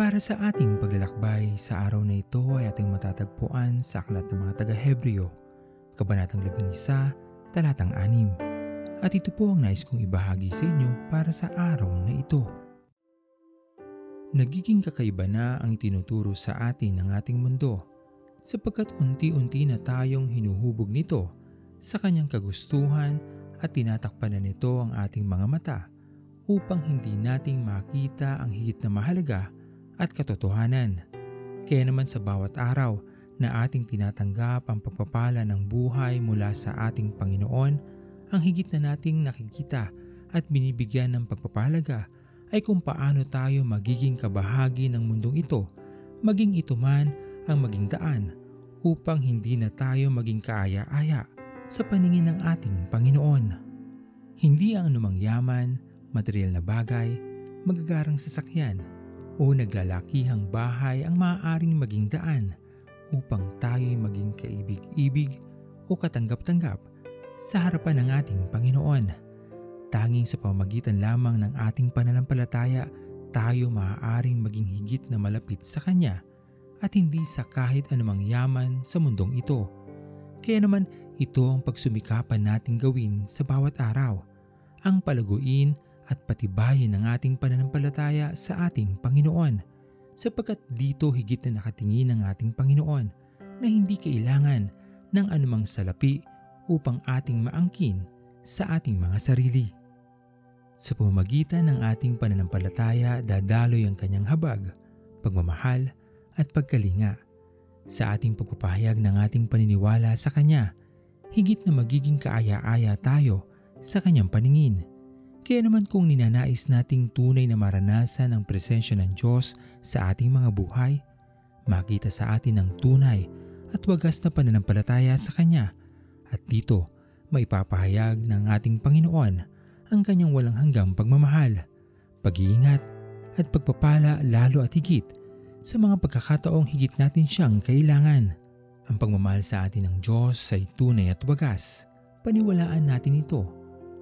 Para sa ating paglalakbay, sa araw na ito ay ating matatagpuan sa Aklat ng mga taga-Hebreo, Kabanatang 11, Talatang 6. At ito po ang nais kong ibahagi sa inyo para sa araw na ito. Nagiging kakaiba na ang itinuturo sa atin ng ating mundo sapagkat unti-unti na tayong hinuhubog nito sa kanyang kagustuhan at tinatakpan na nito ang ating mga mata upang hindi nating makita ang higit na mahalaga at katotohanan. Kaya naman sa bawat araw na ating tinatanggap ang pagpapala ng buhay mula sa ating Panginoon, ang higit na nating nakikita at binibigyan ng pagpapalaga ay kung paano tayo magiging kabahagi ng mundong ito, maging ito man ang maging daan upang hindi na tayo maging kaaya-aya sa paningin ng ating Panginoon. Hindi ang anumang yaman, material na bagay, magagarang sasakyan, o naglalakihang bahay ang maaaring maging daan upang tayo'y maging kaibig-ibig o katanggap-tanggap sa harapan ng ating Panginoon. Tanging sa pamagitan lamang ng ating pananampalataya, tayo maaaring maging higit na malapit sa Kanya at hindi sa kahit anumang yaman sa mundong ito. Kaya naman ito ang pagsumikapan nating gawin sa bawat araw, ang palaguin at patibayin ang ating pananampalataya sa ating Panginoon sapagkat dito higit na nakatingin ang ating Panginoon na hindi kailangan ng anumang salapi upang ating maangkin sa ating mga sarili. Sa pamamagitan ng ating pananampalataya dadaloy ang kanyang habag, pagmamahal at pagkalinga. Sa ating pagpapahayag ng ating paniniwala sa Kanya, higit na magiging kaaya-aya tayo sa Kanyang paningin kaya naman kung ninanais nating tunay na maranasan ang presensya ng Diyos sa ating mga buhay, makita sa atin ang tunay at wagas na pananampalataya sa Kanya at dito maipapahayag ng ating Panginoon ang Kanyang walang hanggang pagmamahal, pag-iingat at pagpapala lalo at higit sa mga pagkakataong higit natin siyang kailangan. Ang pagmamahal sa atin ng Diyos ay tunay at wagas. Paniwalaan natin ito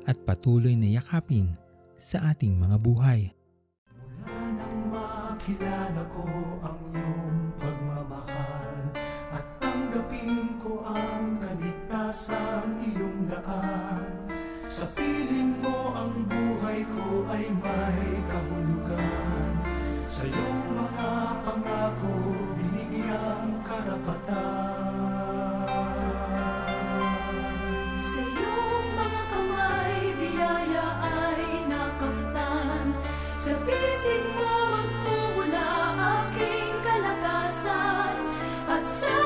at patuloy na yakapin sa ating mga buhay. Mula nang makilala ko ang iyong At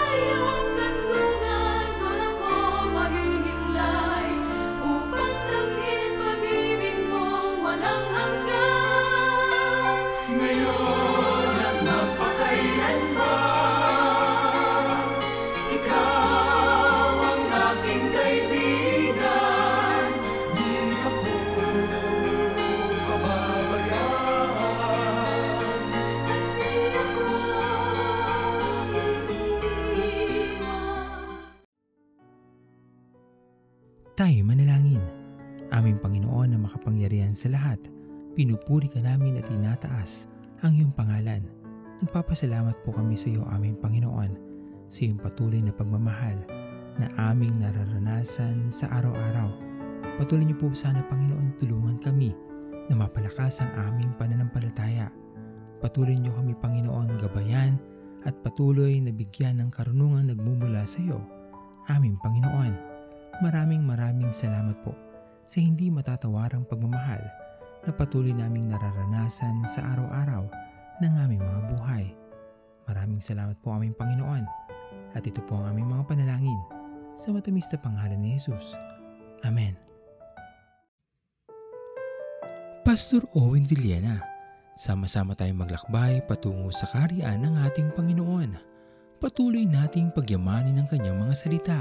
Tayo manalangin. Aming Panginoon na makapangyarihan sa lahat, pinupuri ka namin at tinataas ang iyong pangalan. Nagpapasalamat po kami sa iyo aming Panginoon sa iyong patuloy na pagmamahal na aming nararanasan sa araw-araw. Patuloy niyo po sana Panginoon tulungan kami na mapalakas ang aming pananampalataya. Patuloy niyo kami Panginoon gabayan at patuloy na bigyan ng karunungan nagmumula sa iyo. Aming Panginoon. Maraming maraming salamat po sa hindi matatawarang pagmamahal na patuloy naming nararanasan sa araw-araw ng aming mga buhay. Maraming salamat po aming Panginoon at ito po ang aming mga panalangin sa matamis na pangalan ni Jesus. Amen. Pastor Owen Villena, sama-sama tayong maglakbay patungo sa kariyan ng ating Panginoon. Patuloy nating pagyamanin ang kanyang mga salita